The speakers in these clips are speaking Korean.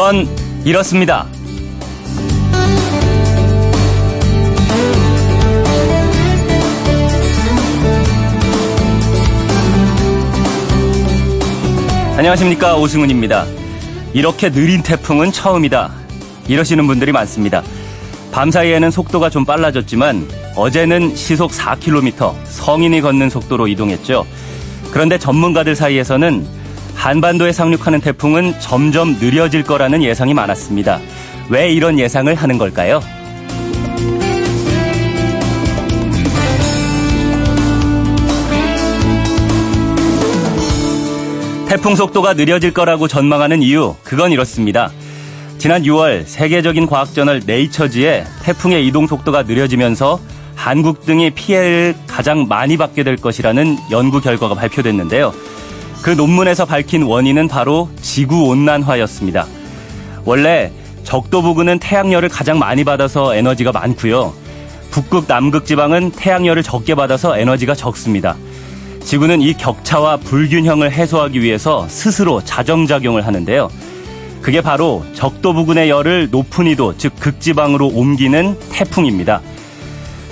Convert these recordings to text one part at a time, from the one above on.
그건 이렇습니다. 안녕하십니까 오승훈입니다. 이렇게 느린 태풍은 처음이다. 이러시는 분들이 많습니다. 밤사이에는 속도가 좀 빨라졌지만 어제는 시속 4km 성인이 걷는 속도로 이동했죠. 그런데 전문가들 사이에서는 한반도에 상륙하는 태풍은 점점 느려질 거라는 예상이 많았습니다. 왜 이런 예상을 하는 걸까요? 태풍 속도가 느려질 거라고 전망하는 이유, 그건 이렇습니다. 지난 6월 세계적인 과학저널 네이처지에 태풍의 이동 속도가 느려지면서 한국 등이 피해를 가장 많이 받게 될 것이라는 연구 결과가 발표됐는데요. 그 논문에서 밝힌 원인은 바로 지구 온난화였습니다. 원래 적도 부근은 태양열을 가장 많이 받아서 에너지가 많고요. 북극 남극 지방은 태양열을 적게 받아서 에너지가 적습니다. 지구는 이 격차와 불균형을 해소하기 위해서 스스로 자정작용을 하는데요. 그게 바로 적도 부근의 열을 높은 이도, 즉 극지방으로 옮기는 태풍입니다.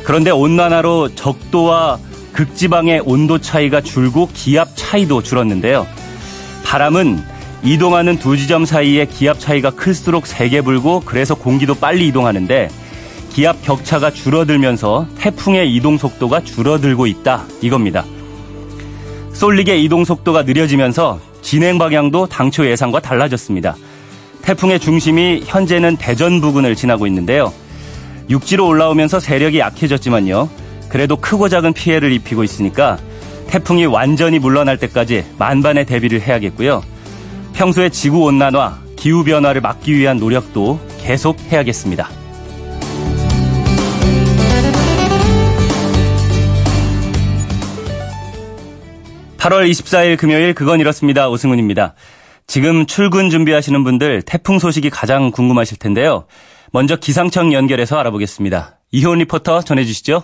그런데 온난화로 적도와 극지방의 온도 차이가 줄고 기압 차이도 줄었는데요. 바람은 이동하는 두 지점 사이의 기압 차이가 클수록 세게 불고 그래서 공기도 빨리 이동하는데 기압 격차가 줄어들면서 태풍의 이동 속도가 줄어들고 있다 이겁니다. 쏠릭의 이동 속도가 느려지면서 진행 방향도 당초 예상과 달라졌습니다. 태풍의 중심이 현재는 대전 부근을 지나고 있는데요. 육지로 올라오면서 세력이 약해졌지만요. 그래도 크고 작은 피해를 입히고 있으니까 태풍이 완전히 물러날 때까지 만반의 대비를 해야겠고요. 평소에 지구 온난화, 기후 변화를 막기 위한 노력도 계속 해야겠습니다. 8월 24일 금요일 그건 이렇습니다. 오승훈입니다. 지금 출근 준비하시는 분들 태풍 소식이 가장 궁금하실 텐데요. 먼저 기상청 연결해서 알아보겠습니다. 이효은 리포터 전해주시죠.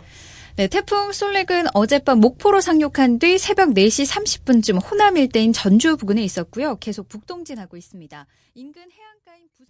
네, 태풍 솔릭은 어젯밤 목포로 상륙한 뒤 새벽 4시 30분쯤 호남 일대인 전주 부근에 있었고요. 계속 북동진하고 있습니다. 인근 해안가인 부...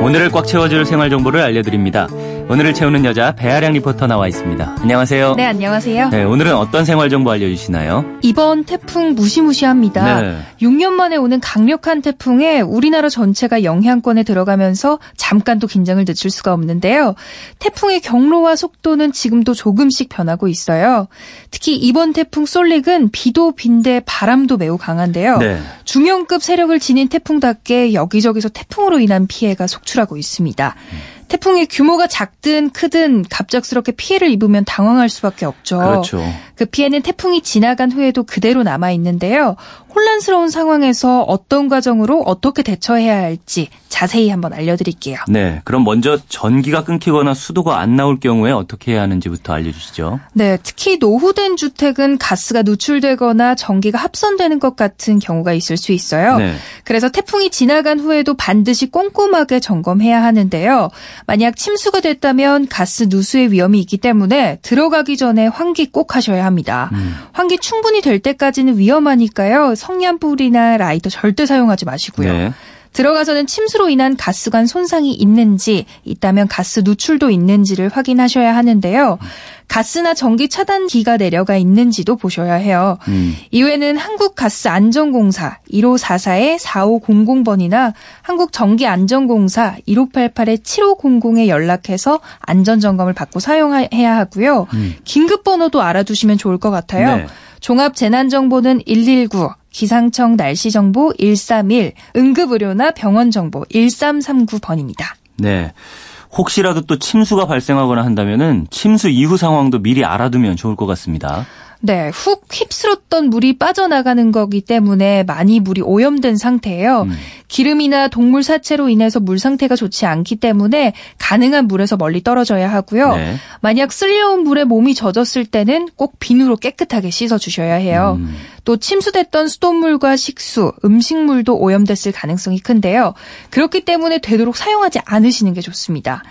오늘을 꽉 채워줄 생활 정보를 알려드립니다. 오늘을 채우는 여자 배아량 리포터 나와 있습니다. 안녕하세요. 네, 안녕하세요. 네, 오늘은 어떤 생활 정보 알려주시나요? 이번 태풍 무시무시합니다. 네. 6년 만에 오는 강력한 태풍에 우리나라 전체가 영향권에 들어가면서 잠깐 또 긴장을 늦출 수가 없는데요. 태풍의 경로와 속도는 지금도 조금씩 변하고 있어요. 특히 이번 태풍 솔릭은 비도 빈데 바람도 매우 강한데요. 네. 중형급 세력을 지닌 태풍답게 여기저기서 태풍으로 인한 피해가 속출 하고 있습니다. 음. 태풍의 규모가 작든 크든 갑작스럽게 피해를 입으면 당황할 수밖에 없죠. 그렇죠. 그 피해는 태풍이 지나간 후에도 그대로 남아 있는데요. 혼란스러운 상황에서 어떤 과정으로 어떻게 대처해야 할지 자세히 한번 알려드릴게요. 네, 그럼 먼저 전기가 끊기거나 수도가 안 나올 경우에 어떻게 해야 하는지부터 알려주시죠. 네, 특히 노후된 주택은 가스가 누출되거나 전기가 합선되는 것 같은 경우가 있을 수 있어요. 네. 그래서 태풍이 지나간 후에도 반드시 꼼꼼하게 점검해야 하는데요. 만약 침수가 됐다면 가스 누수의 위험이 있기 때문에 들어가기 전에 환기 꼭 하셔야 합니다. 음. 환기 충분히 될 때까지는 위험하니까요. 성냥불이나 라이터 절대 사용하지 마시고요. 네. 들어가서는 침수로 인한 가스관 손상이 있는지 있다면 가스 누출도 있는지를 확인하셔야 하는데요. 가스나 전기 차단기가 내려가 있는지도 보셔야 해요. 음. 이외에는 한국가스안전공사 1544-4500번이나 한국전기안전공사 1588-7500에 연락해서 안전점검을 받고 사용해야 하고요. 음. 긴급번호도 알아두시면 좋을 것 같아요. 네. 종합재난정보는 119, 기상청 날씨 정보 131, 응급의료나 병원 정보 1339번입니다. 네. 혹시라도 또 침수가 발생하거나 한다면은 침수 이후 상황도 미리 알아두면 좋을 것 같습니다. 네, 훅 휩쓸었던 물이 빠져나가는 거기 때문에 많이 물이 오염된 상태예요. 음. 기름이나 동물 사체로 인해서 물 상태가 좋지 않기 때문에 가능한 물에서 멀리 떨어져야 하고요. 네. 만약 쓸려온 물에 몸이 젖었을 때는 꼭 비누로 깨끗하게 씻어 주셔야 해요. 음. 또 침수됐던 수돗물과 식수, 음식물도 오염됐을 가능성이 큰데요. 그렇기 때문에 되도록 사용하지 않으시는 게 좋습니다.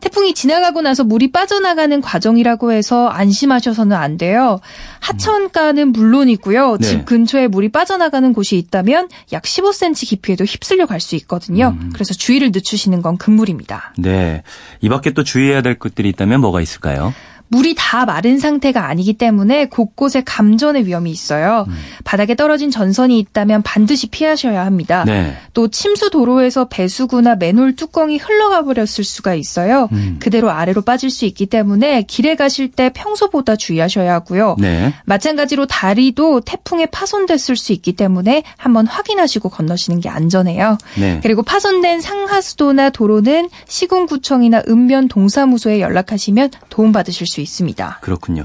태풍이 지나가고 나서 물이 빠져나가는 과정이라고 해서 안심하셔서는 안 돼요. 하천가는 물론이고요. 네. 집 근처에 물이 빠져나가는 곳이 있다면 약 15cm 깊이에도 휩쓸려 갈 수 있거든요. 음. 그래서 주의를 늦추시는 건 금물입니다. 네. 이 밖에 또 주의해야 될 것들이 있다면 뭐가 있을까요? 물이 다 마른 상태가 아니기 때문에 곳곳에 감전의 위험이 있어요. 음. 바닥에 떨어진 전선이 있다면 반드시 피하셔야 합니다. 네. 또 침수 도로에서 배수구나 맨홀 뚜껑이 흘러가 버렸을 수가 있어요. 음. 그대로 아래로 빠질 수 있기 때문에 길에 가실 때 평소보다 주의하셔야 하고요. 네. 마찬가지로 다리도 태풍에 파손됐을 수 있기 때문에 한번 확인하시고 건너시는 게 안전해요. 네. 그리고 파손된 상하수도나 도로는 시군구청이나 읍면 동사무소에 연락하시면 도움받으실 수수 있습니다. 그렇군요.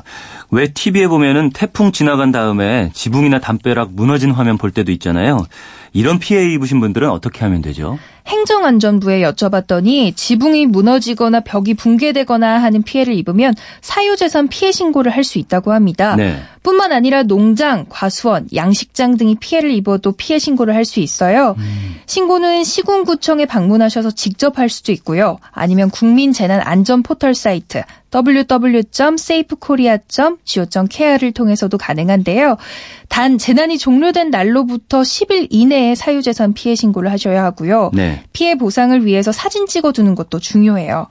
왜 TV에 보면은 태풍 지나간 다음에 지붕이나 담벼락 무너진 화면 볼 때도 있잖아요. 이런 피해 입으신 분들은 어떻게 하면 되죠? 행정안전부에 여쭤봤더니 지붕이 무너지거나 벽이 붕괴되거나 하는 피해를 입으면 사유재산 피해 신고를 할 수 있다고 합니다. 네. 뿐만 아니라 농장, 과수원, 양식장 등이 피해를 입어도 피해 신고를 할 수 있어요. 음. 신고는 시군구청에 방문하셔서 직접 할 수도 있고요. 아니면 국민재난안전 포털 사이트 www.safekorea.go.kr을 통해서도 가능한데요. 단 재난이 종료된 날로부터 10일 이내에 사유재산 피해 신고를 하셔야 하고요. 네. 피해 보상을 위해서 사진 찍어두는 것도 중요해요.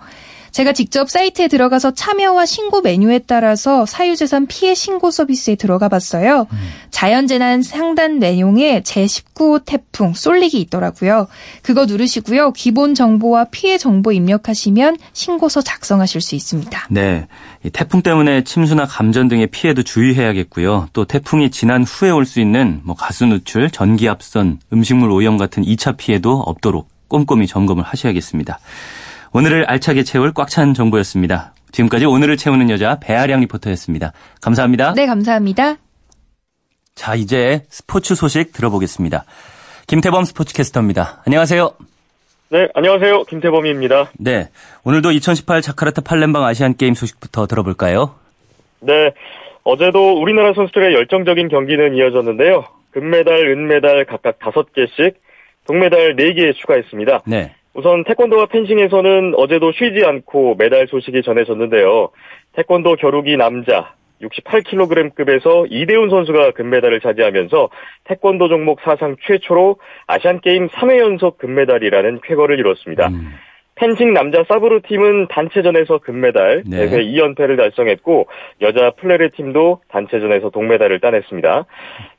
제가 직접 사이트에 들어가서 참여와 신고 메뉴에 따라서 사유재산 피해 신고 서비스에 들어가 봤어요. 음. 자연재난 상단 내용에 제19호 태풍 쏠릭이 있더라고요. 그거 누르시고요. 기본 정보와 피해 정보 입력하시면 신고서 작성하실 수 있습니다. 네. 태풍 때문에 침수나 감전 등의 피해도 주의해야겠고요. 또 태풍이 지난 후에 올 수 있는 뭐 가스 누출, 전기 압선, 음식물 오염 같은 2차 피해도 없도록 꼼꼼히 점검을 하셔야겠습니다. 오늘을 알차게 채울 꽉 찬 정보였습니다. 지금까지 오늘을 채우는 여자 배아량 리포터였습니다. 감사합니다. 네, 감사합니다. 자, 이제 스포츠 소식 들어보겠습니다. 김태범 스포츠캐스터입니다. 안녕하세요. 네, 안녕하세요. 김태범입니다. 네, 오늘도 2018 자카르타 팔렘방 아시안 게임 소식부터 들어볼까요? 네, 어제도 우리나라 선수들의 열정적인 경기는 이어졌는데요. 금메달, 은메달 각각 5개씩, 동메달 4개 추가했습니다. 네. 우선 태권도와 펜싱에서는 어제도 쉬지 않고 메달 소식이 전해졌는데요. 태권도 겨루기 남자 68kg급에서 이대훈 선수가 금메달을 차지하면서 태권도 종목 사상 최초로 아시안게임 3회 연속 금메달이라는 쾌거를 이뤘습니다. 음. 펜싱 남자 사브르 팀은 단체전에서 금메달, 네. 대회 2연패를 달성했고 여자 플뢰레 팀도 단체전에서 동메달을 따냈습니다.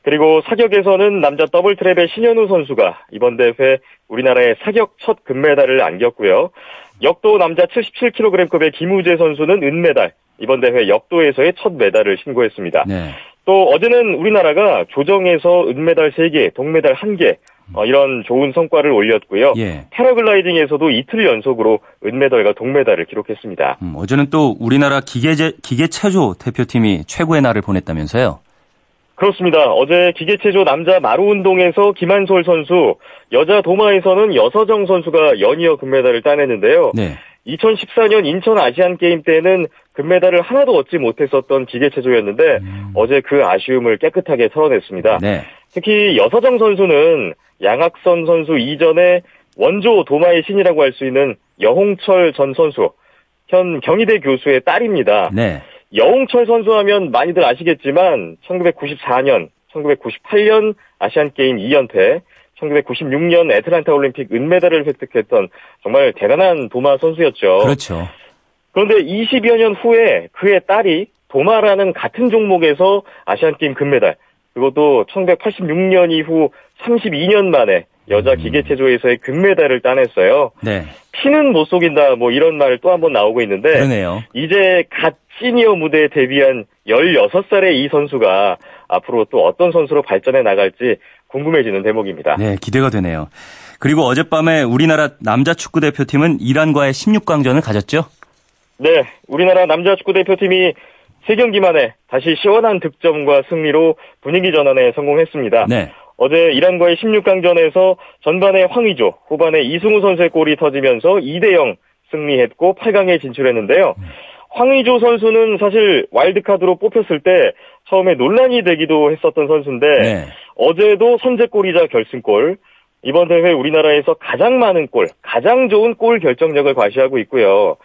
그리고 사격에서는 남자 더블 트랩의 신현우 선수가 이번 대회 우리나라의 사격 첫 금메달을 안겼고요. 역도 남자 77kg급의 김우재 선수는 은메달, 이번 대회 역도에서의 첫 메달을 신고했습니다. 네. 또 어제는 우리나라가 조정에서 은메달 3개, 동메달 1개, 어, 이런 좋은 성과를 올렸고요. 예. 패러글라이딩에서도 이틀 연속으로 은메달과 동메달을 기록했습니다. 음, 어제는 또 우리나라 기계제, 기계체조 대표팀이 최고의 날을 보냈다면서요? 그렇습니다. 어제 기계체조 남자 마루 운동에서 김한솔 선수, 여자 도마에서는 여서정 선수가 연이어 금메달을 따냈는데요. 네. 2014년 인천 아시안 게임 때는 금메달을 하나도 얻지 못했었던 기계체조였는데 음. 어제 그 아쉬움을 깨끗하게 털어냈습니다. 네. 특히 여서정 선수는 양학선 선수 이전에 원조 도마의 신이라고 할 수 있는 여홍철 전 선수, 현 경희대 교수의 딸입니다. 네. 여홍철 선수 하면 많이들 아시겠지만 1994년, 1998년 아시안 게임 2연패, 1996년 애틀란타 올림픽 은메달을 획득했던 정말 대단한 도마 선수였죠. 그렇죠. 그런데 20여 년 후에 그의 딸이 도마라는 같은 종목에서 아시안 게임 금메달, 그것도 1986년 이후 32년 만에 여자 음. 기계 체조에서의 금메달을 따냈어요. 네. 피는 못 속인다 뭐 이런 말 또 한 번 나오고 있는데 그러네요. 이제 갓 시니어 무대에 데뷔한 16살의 이 선수가 앞으로 또 어떤 선수로 발전해 나갈지 궁금해지는 대목입니다. 네, 기대가 되네요. 그리고 어젯밤에 우리나라 남자 축구 대표팀은 이란과의 16강전을 가졌죠? 네, 우리나라 남자 축구 대표팀이 3경기 만에 다시 시원한 득점과 승리로 분위기 전환에 성공했습니다. 네. 어제 이란과의 16강전에서 전반에 황의조, 후반에 이승우 선수의 골이 터지면서 2대0 승리했고 8강에 진출했는데요. 황의조 선수는 사실 와일드카드로 뽑혔을 때 처음에 논란이 되기도 했었던 선수인데 네. 어제도 선제골이자 결승골, 이번 대회 우리나라에서 가장 많은 골, 가장 좋은 골 결정력을 과시하고 있고요.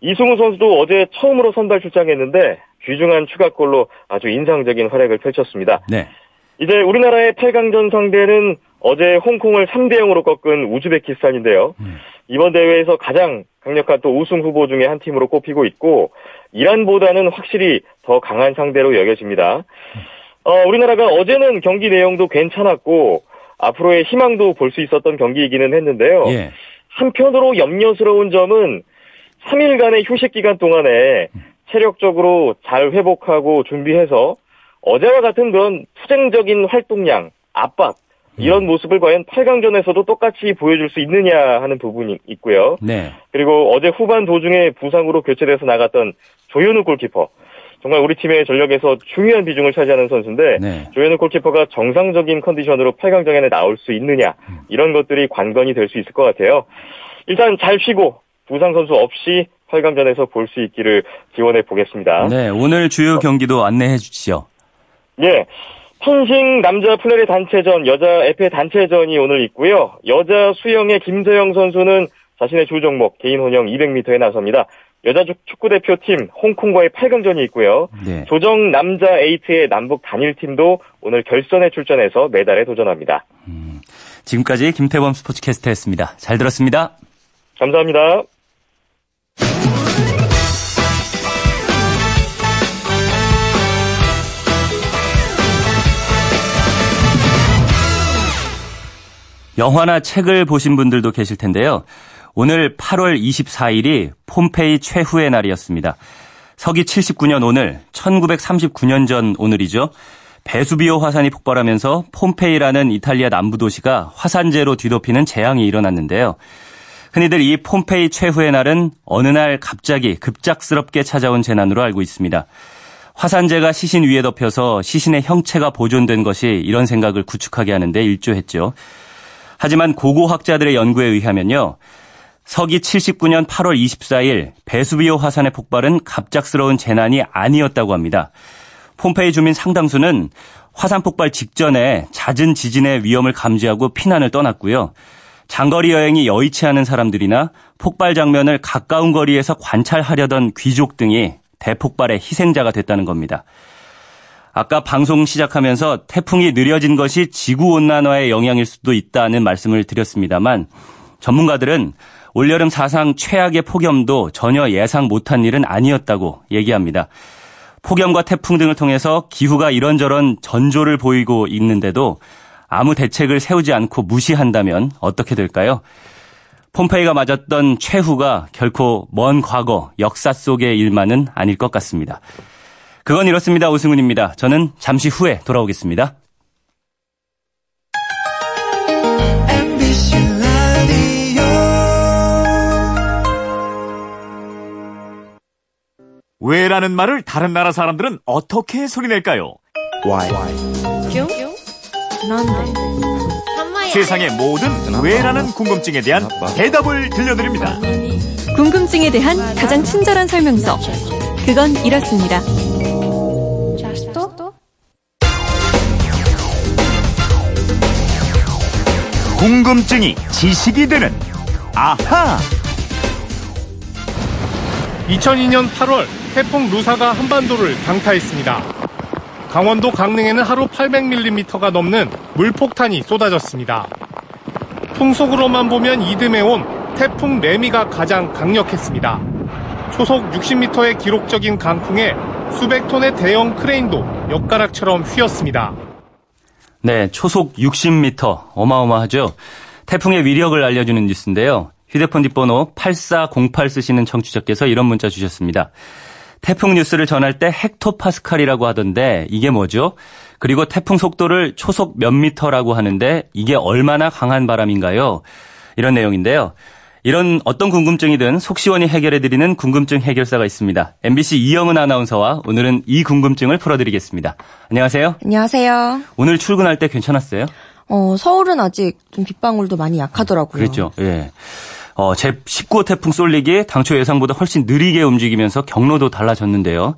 이승우 선수도 어제 처음으로 선발 출장했는데 귀중한 추가골로 아주 인상적인 활약을 펼쳤습니다. 네. 이제 우리나라의 8강전 상대는 어제 홍콩을 3대 0으로 꺾은 우즈베키스탄인데요. 음. 이번 대회에서 가장 강력한 또 우승 후보 중에 한 팀으로 꼽히고 있고 이란보다는 확실히 더 강한 상대로 여겨집니다. 어, 우리나라가 어제는 경기 내용도 괜찮았고 앞으로의 희망도 볼 수 있었던 경기이기는 했는데요. 예. 한편으로 염려스러운 점은 3일간의 휴식 기간 동안에 체력적으로 잘 회복하고 준비해서 어제와 같은 그런 투쟁적인 활동량, 압박 이런 음. 모습을 과연 8강전에서도 똑같이 보여줄 수 있느냐 하는 부분이 있고요. 네. 그리고 어제 후반 도중에 부상으로 교체돼서 나갔던 조현우 골키퍼. 정말 우리 팀의 전력에서 중요한 비중을 차지하는 선수인데 네. 조현우 골키퍼가 정상적인 컨디션으로 8강전에 나올 수 있느냐 음. 이런 것들이 관건이 될 수 있을 것 같아요. 일단 잘 쉬고 부상 선수 없이 8강전에서 볼 수 있기를 기원해 보겠습니다. 네, 오늘 주요 경기도 안내해 주시죠. 예. 펜싱 남자 플레리 단체전, 여자 에페 단체전이 오늘 있고요. 여자 수영의 김서영 선수는 자신의 주 종목 개인 혼영 200m에 나섭니다. 여자 축구 대표팀 홍콩과의 8강전이 있고요. 네. 조정 남자 에이트의 남북 단일팀도 오늘 결선에 출전해서 메달에 도전합니다. 음, 지금까지 김태범 스포츠캐스터였습니다. 잘 들었습니다. 감사합니다. 영화나 책을 보신 분들도 계실 텐데요. 오늘 8월 24일이 폼페이 최후의 날이었습니다. 서기 79년 오늘, 1939년 전 오늘이죠. 베수비오 화산이 폭발하면서 폼페이라는 이탈리아 남부 도시가 화산재로 뒤덮이는 재앙이 일어났는데요. 흔히들 이 폼페이 최후의 날은 어느 날 갑자기 급작스럽게 찾아온 재난으로 알고 있습니다. 화산재가 시신 위에 덮여서 시신의 형체가 보존된 것이 이런 생각을 구축하게 하는데 일조했죠. 하지만 고고학자들의 연구에 의하면요. 서기 79년 8월 24일 베수비오 화산의 폭발은 갑작스러운 재난이 아니었다고 합니다. 폼페이 주민 상당수는 화산 폭발 직전에 잦은 지진의 위험을 감지하고 피난을 떠났고요. 장거리 여행이 여의치 않은 사람들이나 폭발 장면을 가까운 거리에서 관찰하려던 귀족 등이 대폭발의 희생자가 됐다는 겁니다. 아까 방송 시작하면서 태풍이 느려진 것이 지구 온난화의 영향일 수도 있다는 말씀을 드렸습니다만 전문가들은 올여름 사상 최악의 폭염도 전혀 예상 못한 일은 아니었다고 얘기합니다. 폭염과 태풍 등을 통해서 기후가 이런저런 전조를 보이고 있는데도 아무 대책을 세우지 않고 무시한다면 어떻게 될까요? 폼페이가 맞았던 최후가 결코 먼 과거 역사 속의 일만은 아닐 것 같습니다. 그건 이렇습니다. 오승훈입니다. 저는 잠시 후에 돌아오겠습니다. 왜라는 말을 다른 나라 사람들은 어떻게 소리낼까요? Why? 세상의 모든 왜라는 궁금증에 대한 대답을 들려드립니다. 궁금증에 대한 가장 친절한 설명서. 그건 이렇습니다. 궁금증이 지식이 되는 아하. 2002년 8월 태풍 루사가 한반도를 강타했습니다. 강원도 강릉에는 하루 800mm가 넘는 물폭탄이 쏟아졌습니다. 풍속으로만 보면 이듬해 온 태풍 레미가 가장 강력했습니다. 초속 60m의 기록적인 강풍에 수백 톤의 대형 크레인도 엿가락처럼 휘었습니다. 네, 초속 60m 어마어마하죠. 태풍의 위력을 알려주는 뉴스인데요. 휴대폰 뒷번호 8408 쓰시는 청취자께서 이런 문자 주셨습니다. 태풍 뉴스를 전할 때 헥토파스칼이라고 하던데 이게 뭐죠? 그리고 태풍 속도를 초속 몇 미터라고 하는데 이게 얼마나 강한 바람인가요? 이런 내용인데요. 이런 어떤 궁금증이든 속 시원히 해결해드리는 궁금증 해결사가 있습니다. MBC 이영은 아나운서와 오늘은 이 궁금증을 풀어드리겠습니다. 안녕하세요. 안녕하세요. 오늘 출근할 때 괜찮았어요? 어, 서울은 아직 좀 빗방울도 많이 약하더라고요. 그렇죠. 예. 어, 제19호 태풍 쏠리기 당초 예상보다 훨씬 느리게 움직이면서 경로도 달라졌는데요.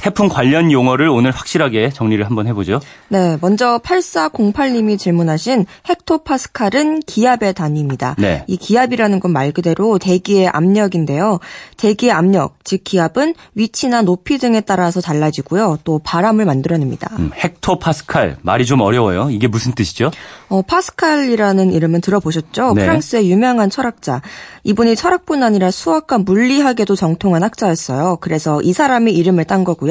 태풍 관련 용어를 오늘 확실하게 정리를 한번 해보죠. 네, 먼저 8408님이 질문하신 헥토파스칼은 기압의 단위입니다. 네. 이 기압이라는 건 말 그대로 대기의 압력인데요. 대기의 압력, 즉 기압은 위치나 높이 등에 따라서 달라지고요. 또 바람을 만들어냅니다. 음, 헥토파스칼 말이 좀 어려워요. 이게 무슨 뜻이죠? 어, 파스칼이라는 이름은 들어보셨죠? 네. 프랑스의 유명한 철학자. 이분이 철학뿐 아니라 수학과 물리학에도 정통한 학자였어요. 그래서 이 사람이 이름을 딴 거고요.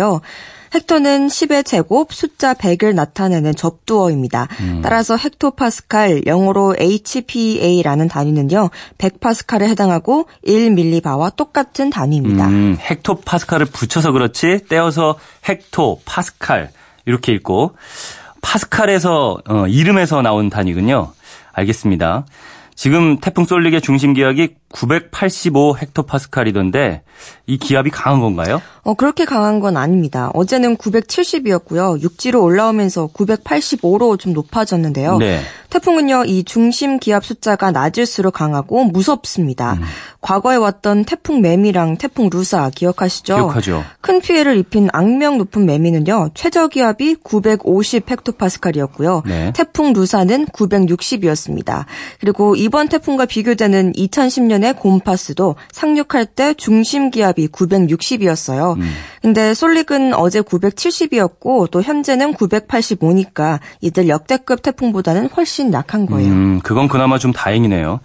헥토는 10의 제곱 숫자 100을 나타내는 접두어입니다. 음. 따라서 헥토파스칼 영어로 HPA라는 단위는요. 100파스칼에 해당하고 1밀리바와 똑같은 단위입니다. 음, 헥토파스칼을 붙여서 그렇지 떼어서 헥토파스칼 이렇게 읽고 파스칼에서 어, 이름에서 나온 단위군요. 알겠습니다. 지금 태풍 쏠릭의 중심 기압이 985 헥토파스칼이던데 이 기압이 강한 건가요? 어, 그렇게 강한 건 아닙니다. 어제는 970이었고요. 육지로 올라오면서 985로 좀 높아졌는데요. 네. 태풍은요, 이 중심 기압 숫자가 낮을수록 강하고 무섭습니다. 음. 과거에 왔던 태풍 매미랑 태풍 루사 기억하시죠? 기억하죠. 큰 피해를 입힌 악명 높은 매미는요, 최저 기압이 950 헥토파스칼이었고요. 네. 태풍 루사는 960이었습니다. 그리고 이번 태풍과 비교되는 2010년 의 곰파스도 상륙할 때 중심 기압이 960이었어요. 음. 근데 솔릭은 어제 970이었고 또 현재는 985니까 이들 역대급 태풍보다는 훨씬 약한 거예요. 음, 그건 그나마 좀 다행이네요.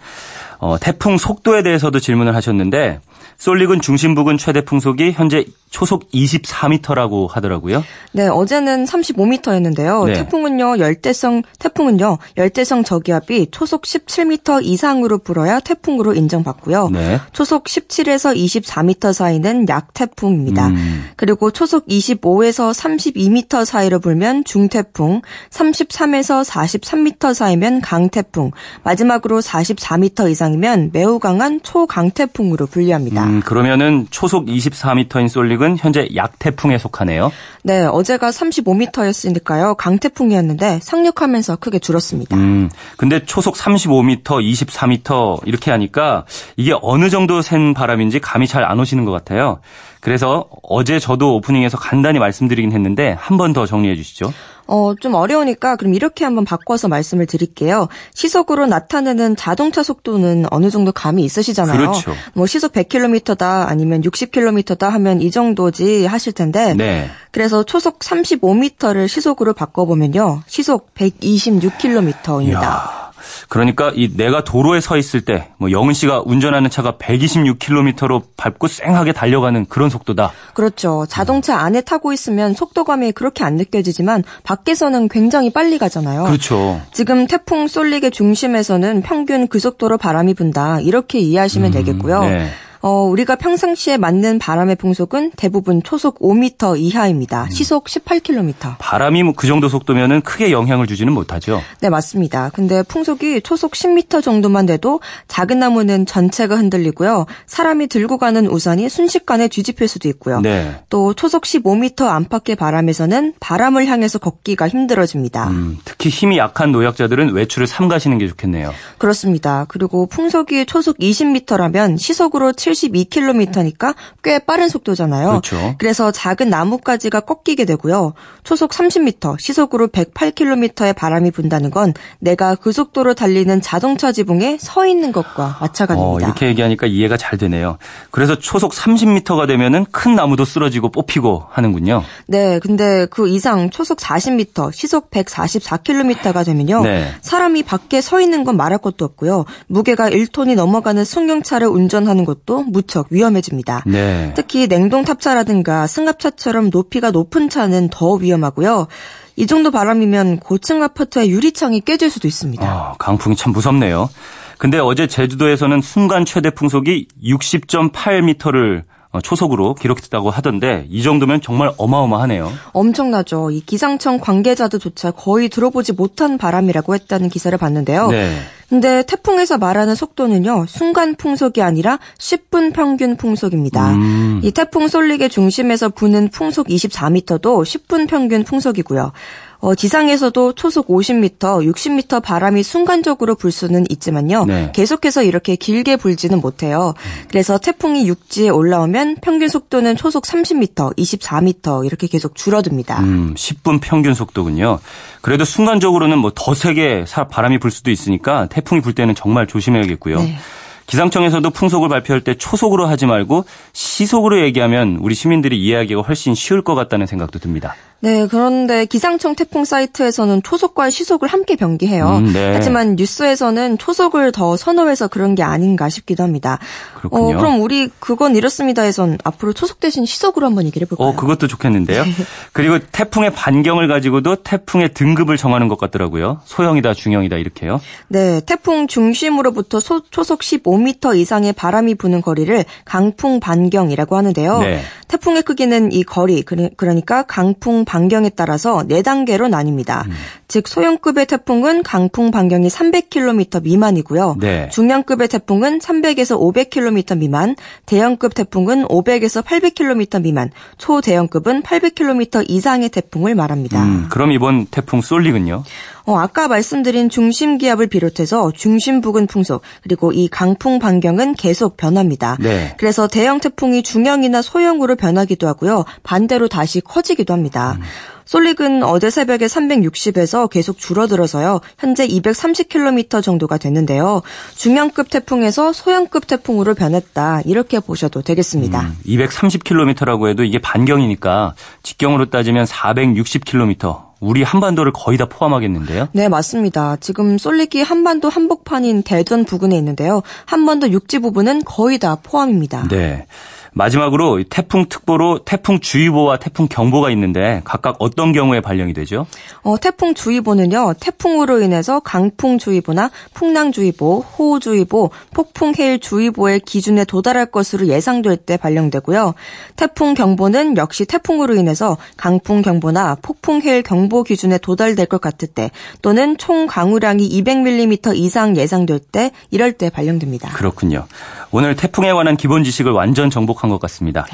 어, 태풍 속도에 대해서도 질문을 하셨는데 솔릭은 중심 부근 최대 풍속이 현재 초속 24m라고 하더라고요. 네, 어제는 35m였는데요. 네. 태풍은요, 열대성 태풍은요, 열대성 저기압이 초속 17m 이상으로 불어야 태풍으로 인정받고요. 네. 초속 17에서 24m 사이는 약태풍입니다. 음. 그리고 초속 25에서 32m 사이로 불면 중태풍, 33에서 43m 사이면 강태풍, 마지막으로 44m 이상 이면 매우 강한 초강태풍으로 분류합니다. 음, 그러면은 초속 24m인 솔릭은 현재 약태풍에 속하네요. 네, 어제가 35m였으니까요. 강태풍이었는데 상륙하면서 크게 줄었습니다. 음, 근데 초속 35m, 24m 이렇게 하니까 이게 어느 정도 센 바람인지 감이 잘 안 오시는 것 같아요. 그래서 어제 저도 오프닝에서 간단히 말씀드리긴 했는데 한 번 더 정리해 주시죠. 어, 좀 어려우니까 그럼 이렇게 한번 바꿔서 말씀을 드릴게요. 시속으로 나타내는 자동차 속도는 어느 정도 감이 있으시잖아요. 그렇죠. 뭐 시속 100km다 아니면 60km다 하면 이 정도지 하실 텐데. 네. 그래서 초속 35m를 시속으로 바꿔보면요. 시속 126km입니다. 이야. 그러니까 이 내가 도로에 서 있을 때 뭐 영은 씨가 운전하는 차가 126km로 밟고 쌩하게 달려가는 그런 속도다. 그렇죠. 자동차 안에 타고 있으면 속도감이 그렇게 안 느껴지지만 밖에서는 굉장히 빨리 가잖아요. 그렇죠. 지금 태풍 쏠릭의 중심에서는 평균 그 속도로 바람이 분다. 이렇게 이해하시면 음, 되겠고요. 네. 어, 우리가 평상시에 맞는 바람의 풍속은 대부분 초속 5m 이하입니다. 음. 시속 18km. 바람이 뭐 그 정도 속도면은 크게 영향을 주지는 못하죠. 네, 맞습니다. 근데 풍속이 초속 10m 정도만 돼도 작은 나무는 전체가 흔들리고요. 사람이 들고 가는 우산이 순식간에 뒤집힐 수도 있고요. 네. 또 초속 15m 안팎의 바람에서는 바람을 향해서 걷기가 힘들어집니다. 음, 특히 힘이 약한 노약자들은 외출을 삼가시는 게 좋겠네요. 그렇습니다. 그리고 풍속이 초속 20m라면 시속으로 7 72km니까 꽤 빠른 속도잖아요. 그렇죠. 그래서 작은 나뭇가지가 꺾이게 되고요. 초속 30m, 시속으로 108km의 바람이 분다는 건 내가 그 속도로 달리는 자동차 지붕에 서 있는 것과 마찬가지입니다. 어, 이렇게 얘기하니까 이해가 잘 되네요. 그래서 초속 30m가 되면은 큰 나무도 쓰러지고 뽑히고 하는군요. 네, 근데 그 이상 초속 40m, 시속 144km가 되면요. 네. 사람이 밖에 서 있는 건 말할 것도 없고요. 무게가 1톤이 넘어가는 승용차를 운전하는 것도 무척 위험해집니다. 네. 특히 냉동 탑차라든가 승합차처럼 높이가 높은 차는 더 위험하고요. 이 정도 바람이면 고층 아파트의 유리창이 깨질 수도 있습니다. 아, 강풍이 참 무섭네요. 근데 어제 제주도에서는 순간 최대 풍속이 60.8m를 어, 초속으로 기록했다고 하던데 이 정도면 정말 어마어마하네요. 엄청나죠. 이 기상청 관계자들조차 거의 들어보지 못한 바람이라고 했다는 기사를 봤는데요. 네. 근데 태풍에서 말하는 속도는요, 순간 풍속이 아니라 10분 평균 풍속입니다. 음. 이 태풍 쏠릭의 중심에서 부는 풍속 24m도 10분 평균 풍속이고요. 어, 지상에서도 초속 50m, 60m 바람이 순간적으로 불 수는 있지만요. 네. 계속해서 이렇게 길게 불지는 못해요. 그래서 태풍이 육지에 올라오면 평균 속도는 초속 30m, 24m 이렇게 계속 줄어듭니다. 음, 10분 평균 속도군요. 그래도 순간적으로는 뭐 더 세게 바람이 불 수도 있으니까 태풍이 불 때는 정말 조심해야겠고요. 네. 기상청에서도 풍속을 발표할 때 초속으로 하지 말고 시속으로 얘기하면 우리 시민들이 이해하기가 훨씬 쉬울 것 같다는 생각도 듭니다. 네, 그런데 기상청 태풍 사이트에서는 초속과 시속을 함께 병기해요. 음, 네. 하지만 뉴스에서는 초속을 더 선호해서 그런 게 아닌가 싶기도 합니다. 그렇군요. 어, 그럼 우리 그건 이렇습니다에선 앞으로 초속 대신 시속으로 한번 얘기를 해볼까요? 어, 그것도 좋겠는데요. 네. 그리고 태풍의 반경을 가지고도 태풍의 등급을 정하는 것 같더라고요. 소형이다, 중형이다 이렇게요. 네, 태풍 중심으로부터 소, 초속 15m 이상의 바람이 부는 거리를 강풍 반경이라고 하는데요. 네. 태풍의 크기는 이 거리, 그러니까 강풍 반경에 따라서 4단계로 나뉩니다. 음. 즉 소형급의 태풍은 강풍 반경이 300km 미만이고요. 네. 중량급의 태풍은 300에서 500km 미만, 대형급 태풍은 500에서 800km 미만, 초대형급은 800km 이상의 태풍을 말합니다. 음, 그럼 이번 태풍 쏠릭은요? 어, 아까 말씀드린 중심 기압을 비롯해서 중심 부근 풍속 그리고 이 강풍 반경은 계속 변합니다. 네. 그래서 대형 태풍이 중형이나 소형으로 변하기도 하고요. 반대로 다시 커지기도 합니다. 음. 솔릭은 어제 새벽에 360에서 계속 줄어들어서요. 현재 230km 정도가 됐는데요. 중형급 태풍에서 소형급 태풍으로 변했다. 이렇게 보셔도 되겠습니다. 음, 230km라고 해도 이게 반경이니까 직경으로 따지면 460km. 우리 한반도를 거의 다 포함하겠는데요? 네, 맞습니다. 지금 솔릭이 한반도 한복판인 대전 부근에 있는데요. 한반도 육지 부분은 거의 다 포함입니다. 네. 마지막으로 태풍 특보로 태풍 주의보와 태풍 경보가 있는데 각각 어떤 경우에 발령이 되죠? 어, 태풍 주의보는요. 태풍으로 인해서 강풍 주의보나 풍랑 주의보, 호우 주의보, 폭풍 해일 주의보의 기준에 도달할 것으로 예상될 때 발령되고요. 태풍 경보는 역시 태풍으로 인해서 강풍 경보나 폭풍 해일 경보 기준에 도달될 것 같을 때 또는 총 강우량이 200mm 이상 예상될 때 이럴 때 발령됩니다. 그렇군요. 오늘 태풍에 관한 기본 지식을 완전 정복한 것 같습니다.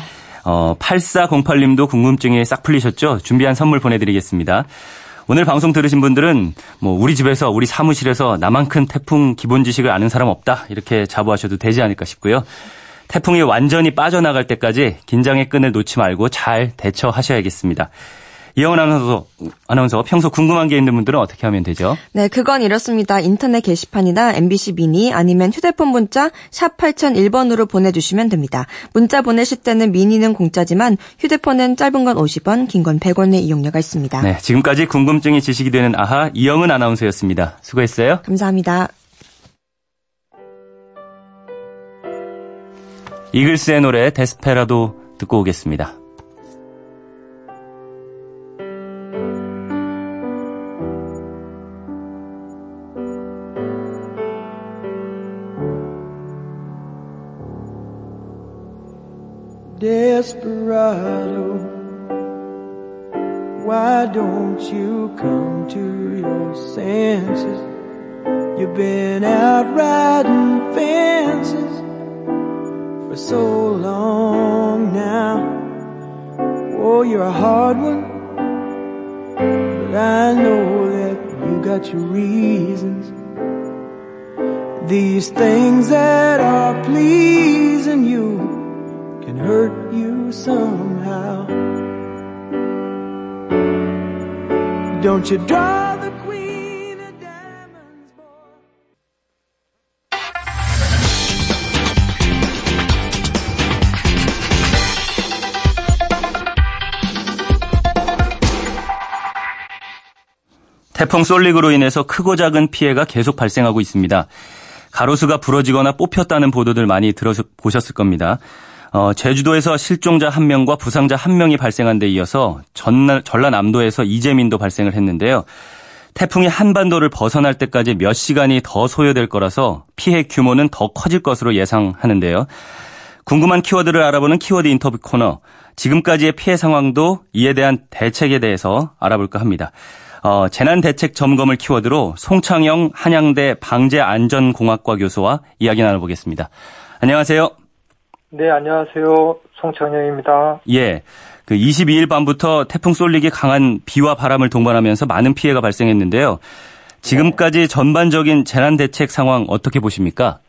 어, 8408님도 궁금증이 싹 풀리셨죠? 준비한 선물 보내드리겠습니다. 오늘 방송 들으신 분들은 뭐 우리 집에서 우리 사무실에서 나만큼 태풍 기본 지식을 아는 사람 없다 이렇게 자부하셔도 되지 않을까 싶고요. 태풍이 완전히 빠져나갈 때까지 긴장의 끈을 놓지 말고 잘 대처하셔야겠습니다. 이영은 아나운서, 아나운서 평소 궁금한 게 있는 분들은 어떻게 하면 되죠? 네, 그건 이렇습니다. 인터넷 게시판이나 MBC 미니 아니면 휴대폰 문자 샵 8001번으로 보내주시면 됩니다. 문자 보내실 때는 미니는 공짜지만 휴대폰은 짧은 건 50원, 긴 건 100원의 이용료가 있습니다. 네, 지금까지 궁금증이 지식이 되는 아하 이영은 아나운서였습니다. 수고했어요. 감사합니다. 이글스의 노래 데스페라도 듣고 오겠습니다. Desperado. Why don't you come to your senses? You've been out riding fences for so long now. Oh, you're a hard one, but I know that you got your reasons. These things that are pleasing you hurt you somehow. Don't you draw the queen of diamonds, boy? 태풍 솔릭으로 인해서 크고 작은 피해가 계속 발생하고 있습니다. 가로수가 부러지거나 뽑혔다는 보도들 많이 들어보셨을 겁니다. 어, 제주도에서 실종자 한 명과 부상자 한 명이 발생한 데 이어서 전날, 전라남도에서 이재민도 발생을 했는데요. 태풍이 한반도를 벗어날 때까지 몇 시간이 더 소요될 거라서 피해 규모는 더 커질 것으로 예상하는데요. 궁금한 키워드를 알아보는 키워드 인터뷰 코너. 지금까지의 피해 상황도 이에 대한 대책에 대해서 알아볼까 합니다. 어, 재난대책 점검을 키워드로 송창영 한양대 방재안전공학과 교수와 이야기 나눠보겠습니다. 안녕하세요. 네, 안녕하세요. 송천영입니다. 예. 그 22일 밤부터 태풍 쏠릭이 강한 비와 바람을 동반하면서 많은 피해가 발생했는데요. 지금까지 네. 전반적인 재난 대책 상황 어떻게 보십니까?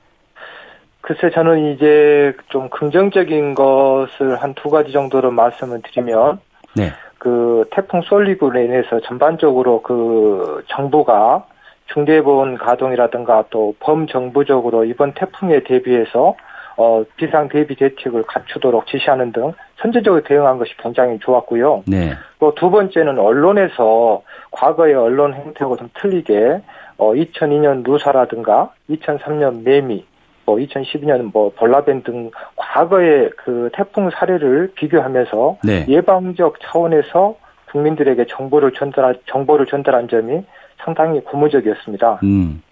글쎄 저는 이제 좀 긍정적인 것을 한 두 가지 정도로 말씀을 드리면 네. 그 태풍 쏠리고 인해서 전반적으로 그 정부가 중대본 가동이라든가 또 범정부적으로 이번 태풍에 대비해서 어, 비상 대비 대책을 갖추도록 지시하는 등 선제적으로 대응한 것이 굉장히 좋았고요. 네. 또 두 번째는 언론에서 과거의 언론 행태하고 좀 틀리게 어, 2002년 누사라든가 2003년 매미 뭐 2012년 뭐 볼라벤 등 과거의 그 태풍 사례를 비교하면서 네. 예방적 차원에서 국민들에게 정보를 전달 정보를 전달한 점이 상당히 고무적이었습니다. 음.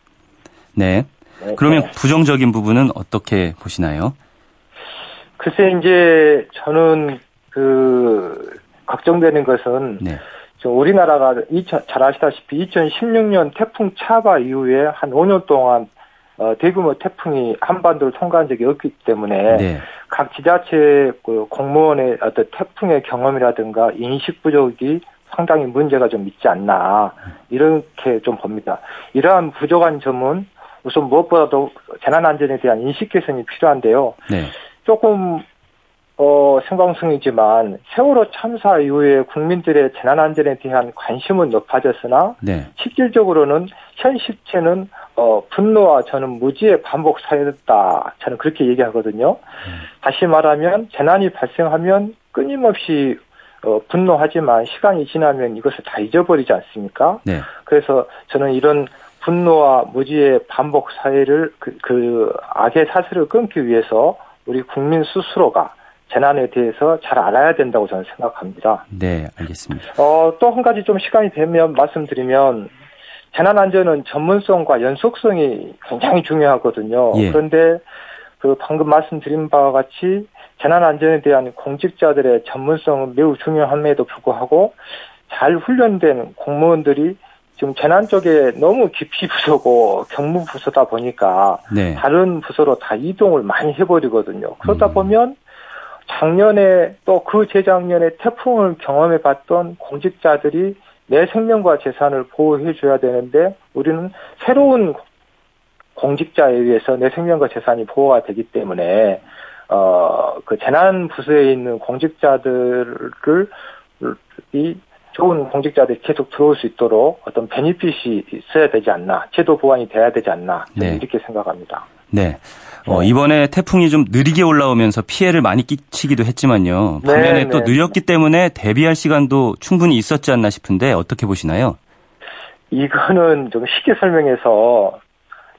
네. 네. 그러면 네. 부정적인 부분은 어떻게 보시나요? 글쎄 이제 저는 그 걱정되는 것은 네. 우리나라가 2000, 잘 아시다시피 2016년 태풍 차바 이후에 한 5년 동안 어, 대규모 태풍이 한반도를 통과한 적이 없기 때문에 네. 각 지자체 그 공무원의 어떤 태풍의 경험이라든가 인식 부족이 상당히 문제가 좀 있지 않나 이렇게 좀 봅니다. 이러한 부족한 점은 우선 무엇보다도 재난안전에 대한 인식 개선이 필요한데요. 네. 조금 어, 생방송이지만 세월호 참사 이후에 국민들의 재난안전에 대한 관심은 높아졌으나 네. 실질적으로는 현 시체는 어, 분노와 저는 무지의 반복 사회였다. 저는 그렇게 얘기하거든요. 음. 다시 말하면 재난이 발생하면 끊임없이 어, 분노하지만 시간이 지나면 이것을 다 잊어버리지 않습니까? 네. 그래서 저는 이런 분노와 무지의 반복 사회를 그, 그 악의 사슬을 끊기 위해서 우리 국민 스스로가 재난에 대해서 잘 알아야 된다고 저는 생각합니다. 네, 알겠습니다. 어, 또 한 가지 좀 시간이 되면 말씀드리면 재난 안전은 전문성과 연속성이 굉장히 중요하거든요. 예. 그런데 그 방금 말씀드린 바와 같이 재난 안전에 대한 공직자들의 전문성은 매우 중요함에도 불구하고 잘 훈련된 공무원들이 지금 재난 쪽에 너무 깊이 부서고 경무 부서다 보니까 네. 다른 부서로 다 이동을 많이 해버리거든요. 그러다 음. 보면 작년에 또 그 재작년에 태풍을 경험해 봤던 공직자들이 내 생명과 재산을 보호해 줘야 되는데 우리는 새로운 공직자에 의해서 내 생명과 재산이 보호가 되기 때문에 어그 재난 부서에 있는 공직자들을 이 좋은 공직자들이 계속 들어올 수 있도록 어떤 베니핏이 있어야 되지 않나 제도 보완이 돼야 되지 않나 네. 이렇게 생각합니다. 네. 어, 네. 이번에 태풍이 좀 느리게 올라오면서 피해를 많이 끼치기도 했지만요. 네, 반면에 네, 또 느렸기 때문에 대비할 시간도 충분히 있었지 않나 싶은데 어떻게 보시나요? 이거는 좀 쉽게 설명해서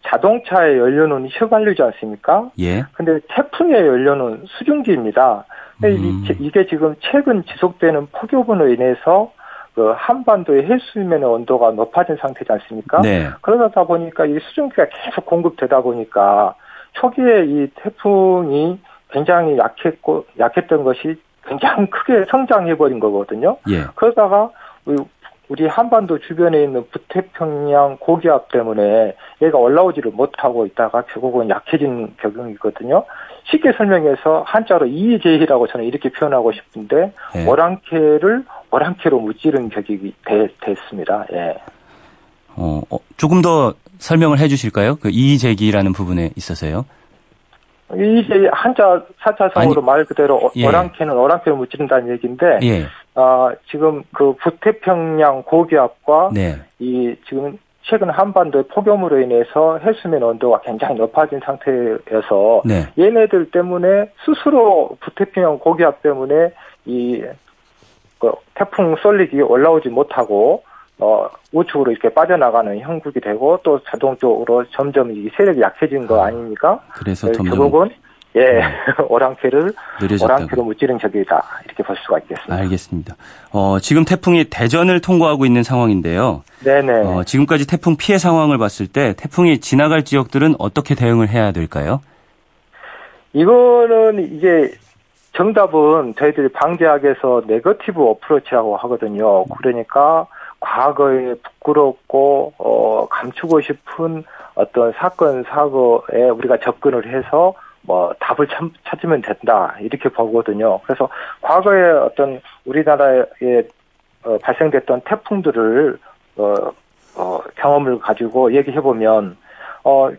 자동차의 연료는 휘발유지 않습니까? 예. 근데 태풍의 연료는 수증기입니다. 음. 이게 지금 최근 지속되는 폭염으로 인해서 그 한반도의 해수면의 온도가 높아진 상태지 않습니까? 네. 그러다 보니까 이 수증기가 계속 공급되다 보니까 초기에 이 태풍이 굉장히 약했고 약했던 것이 굉장히 크게 성장해버린 거거든요. 예. 그러다가 우리 한반도 주변에 있는 북태평양 고기압 때문에 얘가 올라오지를 못하고 있다가 결국은 약해진 경우이거든요. 쉽게 설명해서 한자로 이재희라고 저는 이렇게 표현하고 싶은데 예. 오랑캐를 오랑캐로 무찌른 격이 됐습니다. 예. 어, 어, 조금 더 설명을 해 주실까요? 그 이의제기라는 부분에 있어서요. 이제 한자 사자성어로 말 그대로 예. 어랑캐는 어랑캐를 무찌른다는 얘기인데 예. 어, 지금 그 북태평양 고기압과 네. 이 지금 최근 한반도의 폭염으로 인해서 해수면 온도가 굉장히 높아진 상태여서 네. 얘네들 때문에 스스로 북태평양 고기압 때문에 이 그 태풍 쏠릭이 올라오지 못하고 어, 우측으로 이렇게 빠져나가는 형국이 되고 또 자동적으로 점점 이 세력이 약해진 거 아, 아닙니까? 그래서 네, 점점 결국은 예 네. 오랑캐를 오랑캐로 무찌른 적이다 이렇게 볼 수가 있겠습니다. 알겠습니다. 어, 지금 태풍이 대전을 통과하고 있는 상황인데요. 네네. 어, 지금까지 태풍 피해 상황을 봤을 때 태풍이 지나갈 지역들은 어떻게 대응을 해야 될까요? 이거는 이제 정답은 저희들이 방제학에서 네거티브 어프로치라고 하거든요. 그러니까 과거에 부끄럽고 어 감추고 싶은 어떤 사건 사고에 우리가 접근을 해서 뭐 답을 참, 찾으면 된다 이렇게 보거든요. 그래서 과거에 어떤 우리나라에 어, 발생됐던 태풍들을 어, 어, 경험을 가지고 얘기해 보면 어,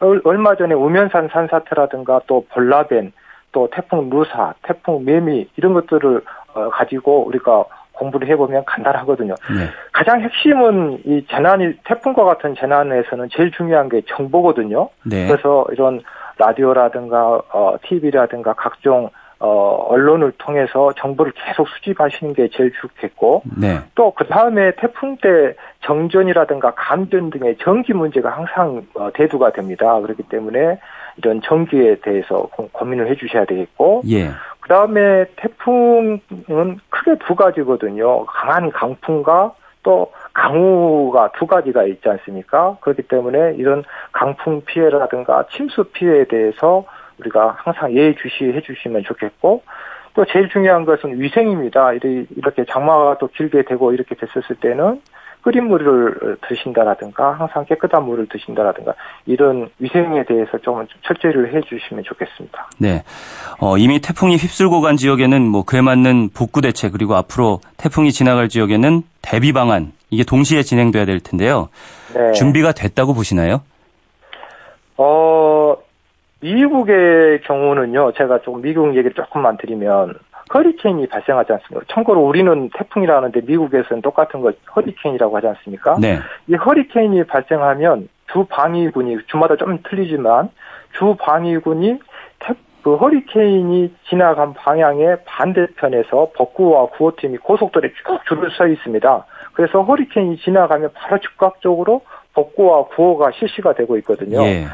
얼마 전에 우면산 산사태라든가 또 볼라벤 또 태풍 루사, 태풍 매미 이런 것들을 어, 가지고 우리가 공부를 해보면 간단하거든요. 네. 가장 핵심은 이 재난이 태풍과 같은 재난에서는 제일 중요한 게 정보거든요. 네. 그래서 이런 라디오라든가 어, TV라든가 각종 어, 언론을 통해서 정보를 계속 수집하시는 게 제일 좋겠고, 네. 또그 다음에 태풍 때 정전이라든가 감전 등의 전기 문제가 항상 어, 대두가 됩니다. 그렇기 때문에 이런 전기에 대해서 고민을 해주셔야 되겠고, 예. 그 다음에 태풍은 크게 두 가지거든요. 강한 강풍과 또 강우가 두 가지가 있지 않습니까? 그렇기 때문에 이런 강풍 피해라든가 침수 피해에 대해서 우리가 항상 예의주시해 주시면 좋겠고 또 제일 중요한 것은 위생입니다. 이렇게 장마가 또 길게 되고 이렇게 됐었을 때는 끓인 물을 드신다라든가 항상 깨끗한 물을 드신다라든가 이런 위생에 대해서 좀 철저히를 해주시면 좋겠습니다. 네, 어, 이미 태풍이 휩쓸고 간 지역에는 뭐 그에 맞는 복구 대책 그리고 앞으로 태풍이 지나갈 지역에는 대비 방안 이게 동시에 진행돼야 될 텐데요. 네. 준비가 됐다고 보시나요? 어, 미국의 경우는요, 제가 좀 미국 얘기를 조금만 드리면, 허리케인이 발생하지 않습니까? 참고로 우리는 태풍이라 하는데 미국에서는 똑같은 거 허리케인이라고 하지 않습니까? 네. 이 허리케인이 발생하면 주 방위군이 주마다 좀 틀리지만 주 방위군이 그 허리케인이 지나간 방향의 반대편에서 복구와 구호팀이 고속도로에 쭉 줄을 서 있습니다. 그래서 허리케인이 지나가면 바로 즉각적으로 복구와 구호가 실시가 되고 있거든요. 예.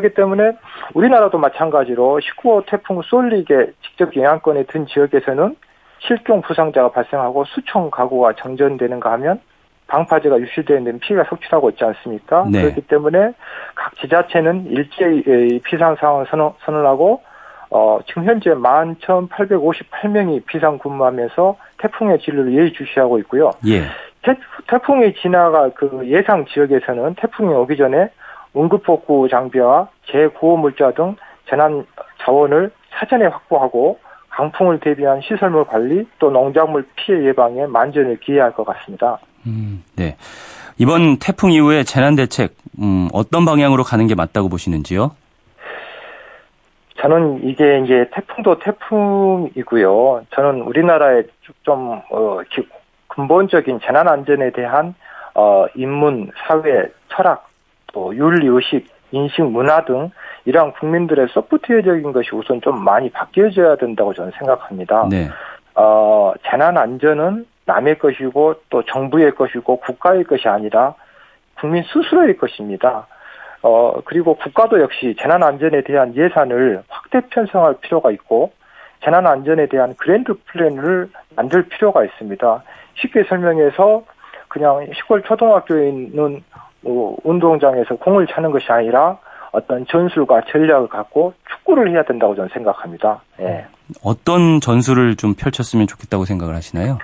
그렇기 때문에 우리나라도 마찬가지로 19호 태풍 쏠릭에 직접 영향권에 든 지역에서는 실종 부상자가 발생하고 수천 가구가 정전되는가 하면 방파제가 유실되는 피해가 속출하고 있지 않습니까? 네. 그렇기 때문에 각 지자체는 일제히 피상 상황을 선언, 하고 어, 지금 현재 11,858명이 비상 근무하면서 태풍의 진로를 예의주시하고 있고요. 예. 태, 풍이 지나갈 그 예상 지역에서는 태풍이 오기 전에 응급복구 장비와 재구호 물자 등 재난 자원을 사전에 확보하고 강풍을 대비한 시설물 관리 또 농작물 피해 예방에 만전을 기해야 할 것 같습니다. 음, 네. 이번 태풍 이후에 재난 대책 음, 어떤 방향으로 가는 게 맞다고 보시는지요? 저는 이게 이제 태풍도 태풍이고요. 저는 우리나라의 좀 어, 근본적인 재난 안전에 대한 어, 인문, 사회, 철학 또 윤리 의식, 인식 문화 등 이러한 국민들의 소프트웨어적인 것이 우선 좀 많이 바뀌어져야 된다고 저는 생각합니다. 네. 어, 재난 안전은 남의 것이고 또 정부의 것이고 국가의 것이 아니라 국민 스스로의 것입니다. 어, 그리고 국가도 역시 재난 안전에 대한 예산을 확대 편성할 필요가 있고 재난 안전에 대한 그랜드 플랜을 만들 필요가 있습니다. 쉽게 설명해서 그냥 시골 초등학교에 있는 뭐 운동장에서 공을 차는 것이 아니라 어떤 전술과 전략을 갖고 축구를 해야 된다고 저는 생각합니다. 예. 어떤 전술을 좀 펼쳤으면 좋겠다고 생각을 하시나요?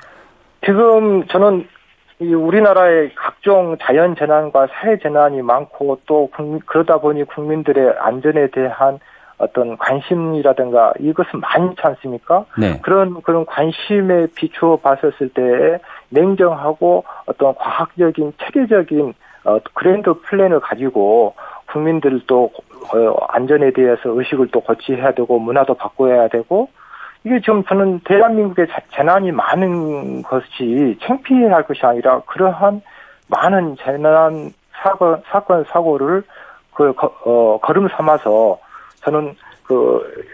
지금 저는 우리나라의 각종 자연 재난과 사회 재난이 많고 또 그러다 보니 국민들의 안전에 대한 어떤 관심이라든가 이것은 많지 않습니까? 네. 그런 그런 관심에 비추어 봤었을 때 냉정하고 어떤 과학적인 체계적인 어, 그랜드 플랜을 가지고 국민들도 어, 안전에 대해서 의식을 또 고치해야 되고 문화도 바꿔야 되고 이게 지금 저는 대한민국에 재난이 많은 것이 창피할 것이 아니라 그러한 많은 재난 사건 사건 사고를 그 어, 걸음 삼아서 저는 그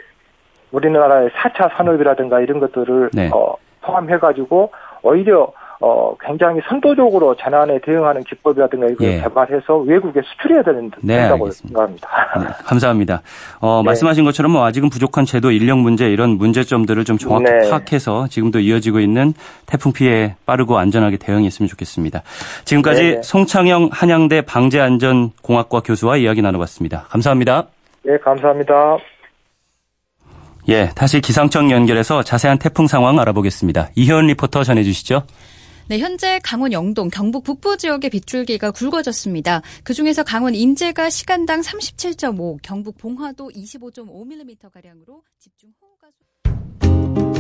우리나라의 4차 산업이라든가 이런 것들을 네. 어, 포함해 가지고 오히려 어, 굉장히 선도적으로 재난에 대응하는 기법이라든가 이걸 예. 개발해서 외국에 수출해야 되는, 네, 된다고 알겠습니다. 생각합니다. 네, 감사합니다. 어, 네. 말씀하신 것처럼 뭐 아직은 부족한 제도 인력 문제 이런 문제점들을 좀 정확히 네. 파악해서 지금도 이어지고 있는 태풍 피해 빠르고 안전하게 대응했으면 좋겠습니다. 지금까지 네, 네. 송창영 한양대 방재안전공학과 교수와 이야기 나눠봤습니다. 감사합니다. 네, 감사합니다. 예, 다시 기상청 연결해서 자세한 태풍 상황 알아보겠습니다. 이현 리포터 전해주시죠. 네, 현재 강원 영동, 경북 북부 지역의 빗줄기가 굵어졌습니다. 그중에서 강원 인제가 시간당 37.5, 경북 봉화도 25.5mm 가량으로 집중 호우가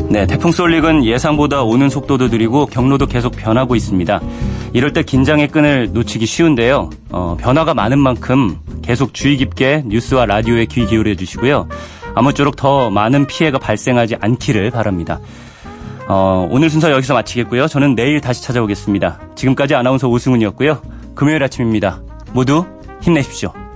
네, 태풍 솔릭은 예상보다 오는 속도도 느리고 경로도 계속 변하고 있습니다. 이럴 때 긴장의 끈을 놓치기 쉬운데요. 어, 변화가 많은 만큼 계속 주의 깊게 뉴스와 라디오에 귀 기울여 주시고요. 아무쪼록 더 많은 피해가 발생하지 않기를 바랍니다. 어, 오늘 순서 여기서 마치겠고요. 저는 내일 다시 찾아오겠습니다. 지금까지 아나운서 오승훈이었고요. 금요일 아침입니다. 모두 힘내십시오.